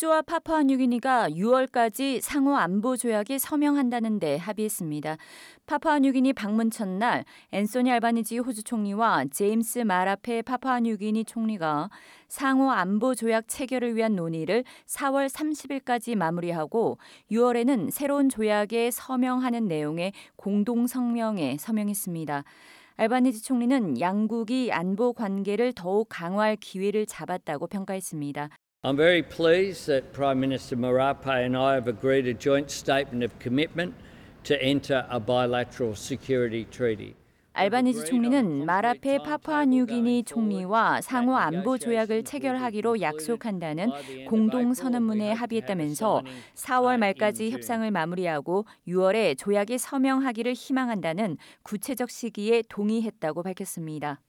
호주와 파푸아뉴기니가 6월까지 상호 안보 조약에 서명한다는 데 합의했습니다. 파푸아뉴기니 방문 첫날 앤소니 알바니지 호주 총리와 제임스 마라페 파푸아뉴기니 총리가 상호 안보 조약 체결을 위한 논의를 4월 30일까지 마무리하고 6월에는 새로운 조약에 서명하는 내용의 공동 성명에 서명했습니다. 알바니지 총리는 양국이 안보 관계를 더욱 강화할 기회를 잡았다고 평가했습니다. I'm very pleased that Prime Minister Marape and I have agreed a joint statement of commitment to enter a bilateral security treaty. 알바니지 총리는 마라페 파푸아뉴기니 총리와 상호 안보 조약을 체결하기로 약속한다는 공동 선언문에 합의했다면서 4월 말까지 협상을 마무리하고 6월에 조약에 서명하기를 희망한다는 구체적 시기에 동의했다고 밝혔습니다.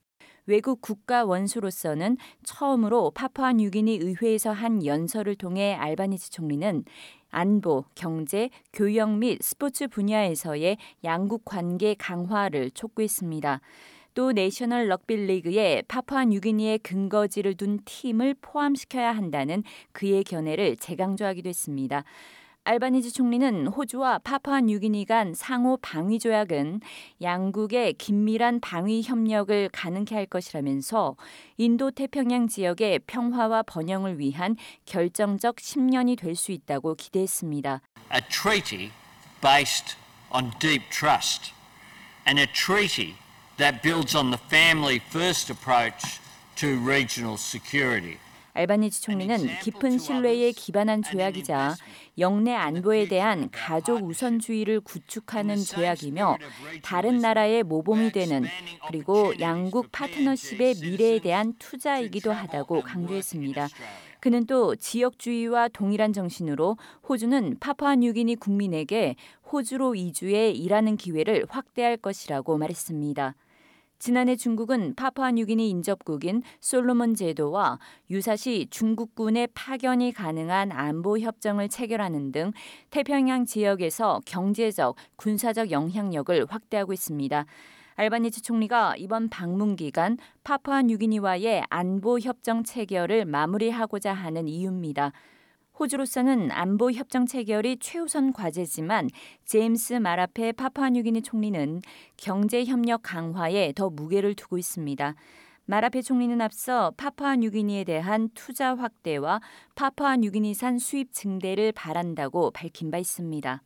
외국 국가 원수로서는 처음으로 파푸아 뉴기니 의회에서 한 연설을 통해 알바니지 총리는 안보, 경제, 교역 및 스포츠 분야에서의 양국 관계 강화를 촉구했습니다. 또 내셔널 럭비 리그에 파푸아 뉴기니의 근거지를 둔 팀을 포함시켜야 한다는 그의 견해를 재강조하기도 했습니다. 알바니지 총리는 호주와 파푸아뉴기니 간 상호 방위 조약은 양국의 긴밀한 방위 협력을 가능케 할 것이라면서 인도 태평양 지역의 평화와 번영을 위한 결정적 10년이 될 수 있다고 기대했습니다. A treaty based on deep trust and a treaty that builds on the family first approach to regional security. 알바니지 총리는 깊은 신뢰에 기반한 조약이자 영내 안보에 대한 가족 우선주의를 구축하는 조약이며 다른 나라의 모범이 되는 그리고 양국 파트너십의 미래에 대한 투자이기도 하다고 강조했습니다. 그는 또 지역주의와 동일한 정신으로 호주는 파푸아뉴기니 국민에게 호주로 이주해 일하는 기회를 확대할 것이라고 말했습니다. 지난해 중국은 파푸아뉴기니 인접국인 솔로몬 제도와 유사시 중국군의 파견이 가능한 안보 협정을 체결하는 등 태평양 지역에서 경제적, 군사적 영향력을 확대하고 있습니다. 알바니지 총리가 이번 방문 기간 파푸아뉴기니와의 안보 협정 체결을 마무리하고자 하는 이유입니다. 호주로서는 안보 협정 체결이 최우선 과제지만 제임스 마라페 파푸아뉴기니 총리는 경제 협력 강화에 더 무게를 두고 있습니다. 마라페 총리는 앞서 파푸아뉴기니에 대한 투자 확대와 파푸아뉴기니산 수입 증대를 바란다고 밝힌 바 있습니다.